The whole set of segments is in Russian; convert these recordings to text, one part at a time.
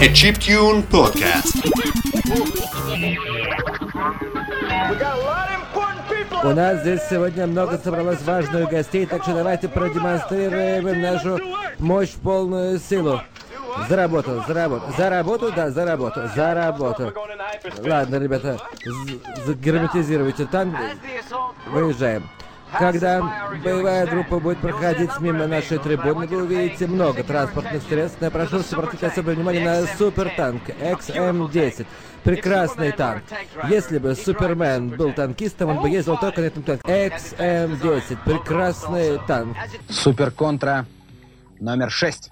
a Chiptune podcast. У нас здесь сегодня много собралось важных гостей, так что давайте продемонстрируем нашу мощь полную силу. За работу, за работу, за работу, да, за работу, за работу. Ладно, ребята, загерметизируйте танк, выезжаем. Когда боевая группа будет проходить мимо нашей трибуны, вы увидите много транспортных средств, я прошу обратить особое внимание на супертанк XM-10. Прекрасный танк. Если бы Супермен был танкистом, он бы ездил только на этом танке. XM-10. Прекрасный танк. Суперконтра номер 6.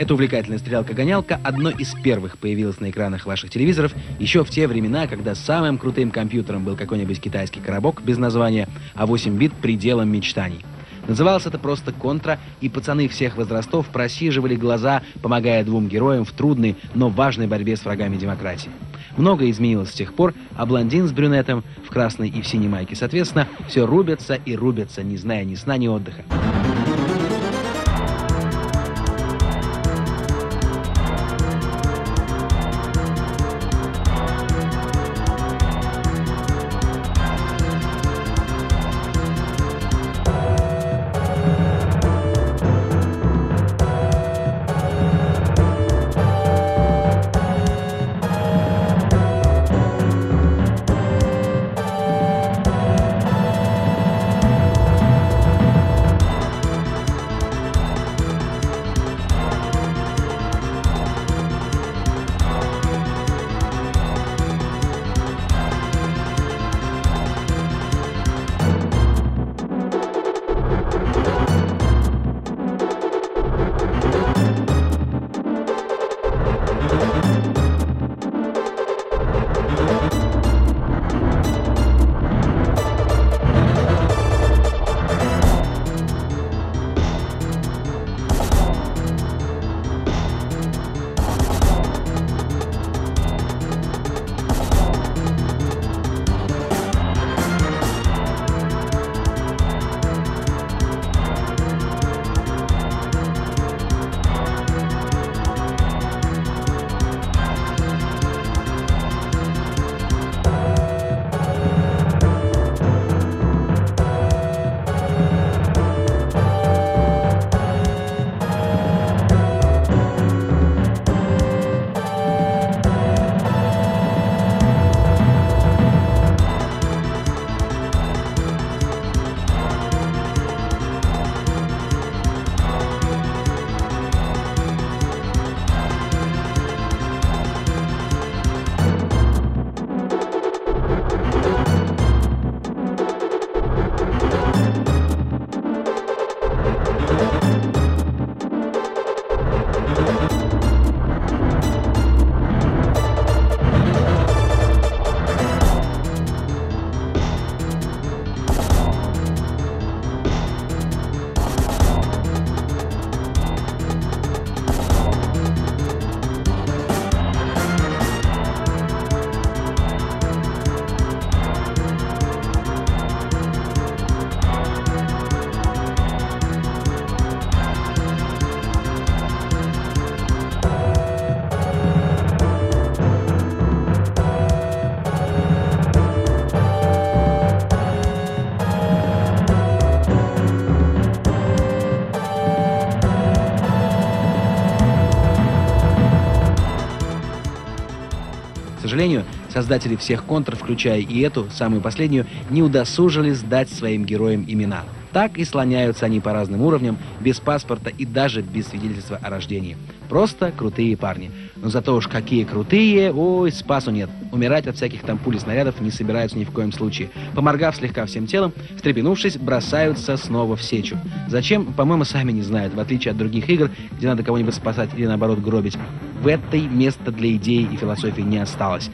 Эта увлекательная стрелялка-гонялка одной из первых появилась на экранах ваших телевизоров еще в те времена, когда самым крутым компьютером был какой-нибудь китайский коробок без названия, а 8 бит пределом мечтаний. Называлось это просто «Контра», и пацаны всех возрастов просиживали глаза, помогая двум героям в трудной, но важной борьбе с врагами демократии. Многое изменилось с тех пор, а блондин с брюнетом в красной и в синей майке, соответственно, все рубятся и рубятся, не зная ни сна, ни отдыха. Сожалению, создатели всех контр, включая и эту, самую последнюю, не удосужились дать своим героям имена. Так и слоняются они по разным уровням, без паспорта и даже без свидетельства о рождении. Просто крутые парни. Но зато уж какие крутые, ой, спасу нет. Умирать от всяких там пуль и снарядов не собираются ни в коем случае. Поморгав слегка всем телом, встрепенувшись, бросаются снова в сечу. Зачем, по-моему, сами не знают, в отличие от других игр, где надо кого-нибудь спасать или наоборот гробить. В этой места для идей и философии не осталось.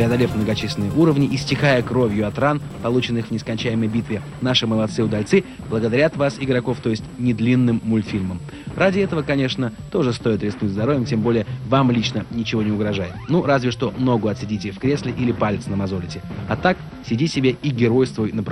Преодолев многочисленные уровни, истекая кровью от ран, полученных в нескончаемой битве, наши молодцы-удальцы благодарят вас, игроков, то есть недлинным мультфильмом. Ради этого, конечно, тоже стоит рискнуть здоровьем, тем более вам лично ничего не угрожает. Ну, разве что ногу отсидите в кресле или палец намазолите. А так, сиди себе и геройствуй на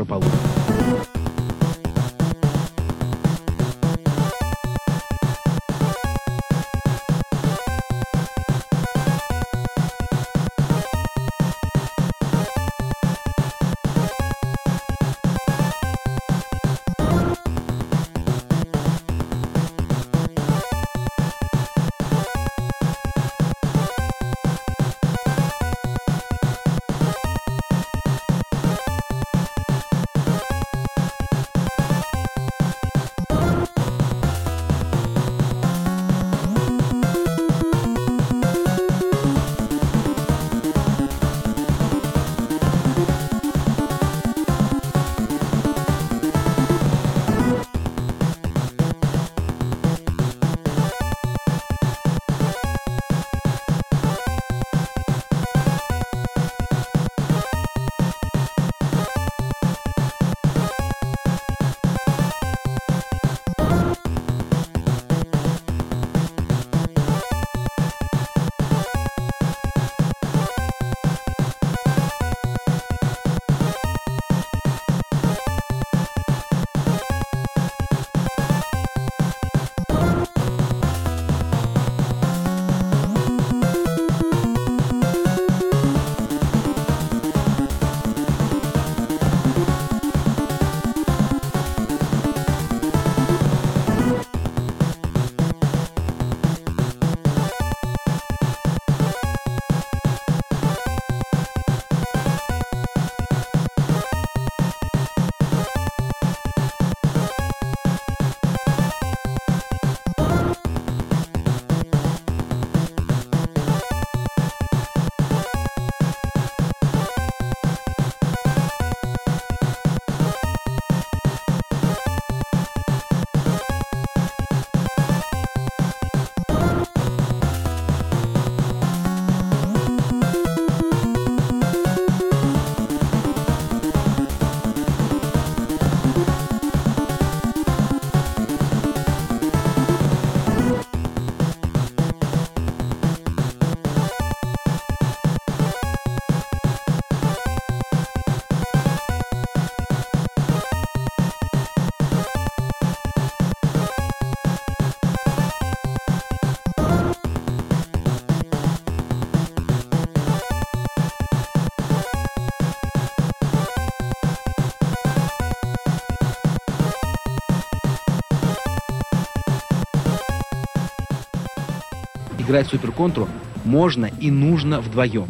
играть суперконтру можно и нужно вдвоем.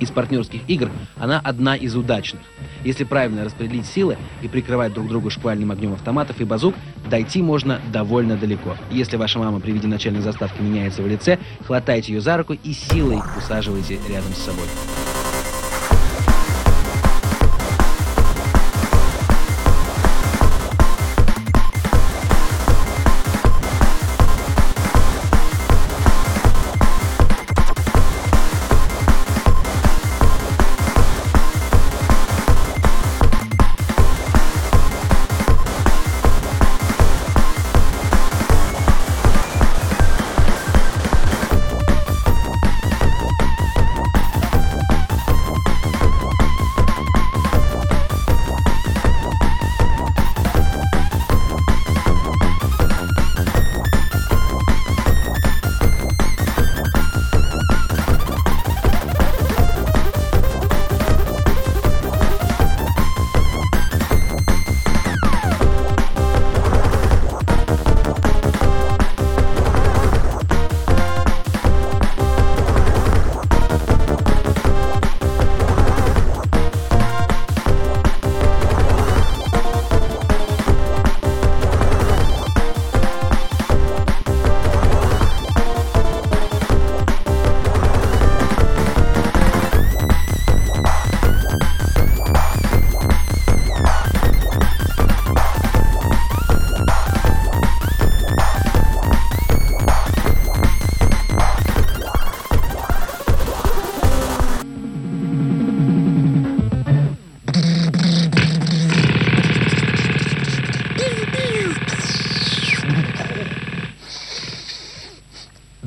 Из партнерских игр она одна из удачных. Если правильно распределить силы и прикрывать друг друга шквальным огнем автоматов и базук, дойти можно довольно далеко. Если ваша мама при виде начальной заставки меняется в лице, хватайте ее за руку и силой усаживайте рядом с собой.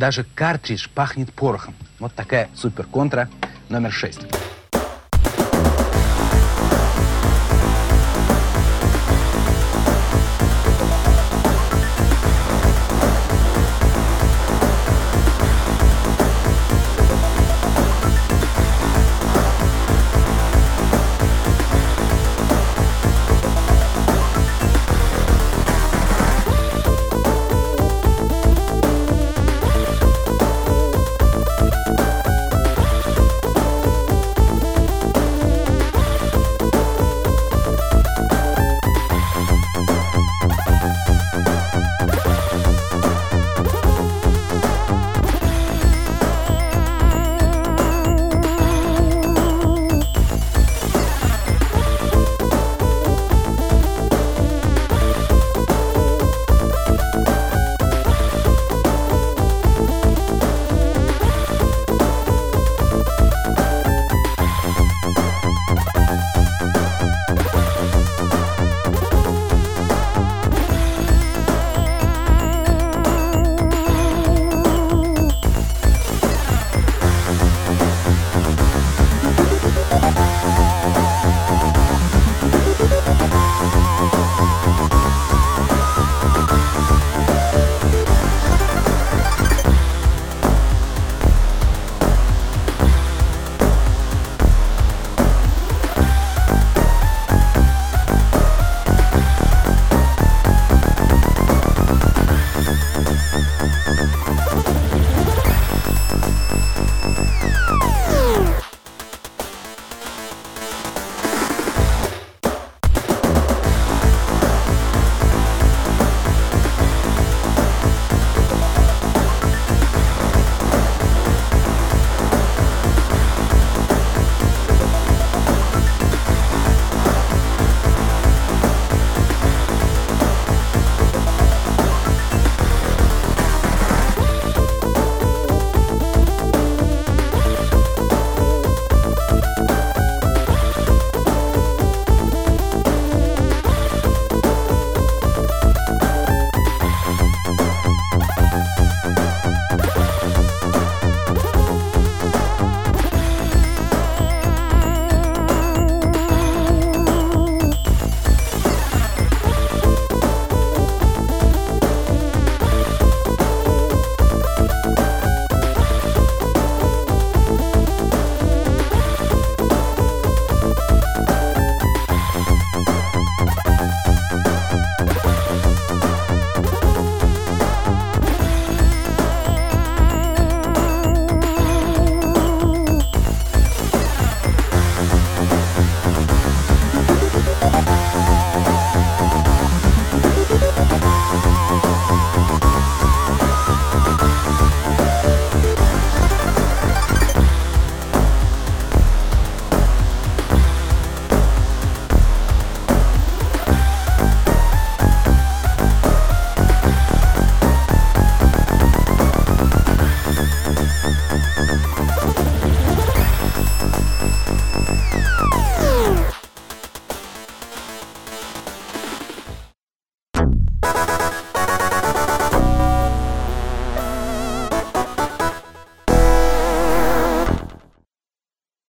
Даже картридж пахнет порохом. Вот такая супер контра номер 6.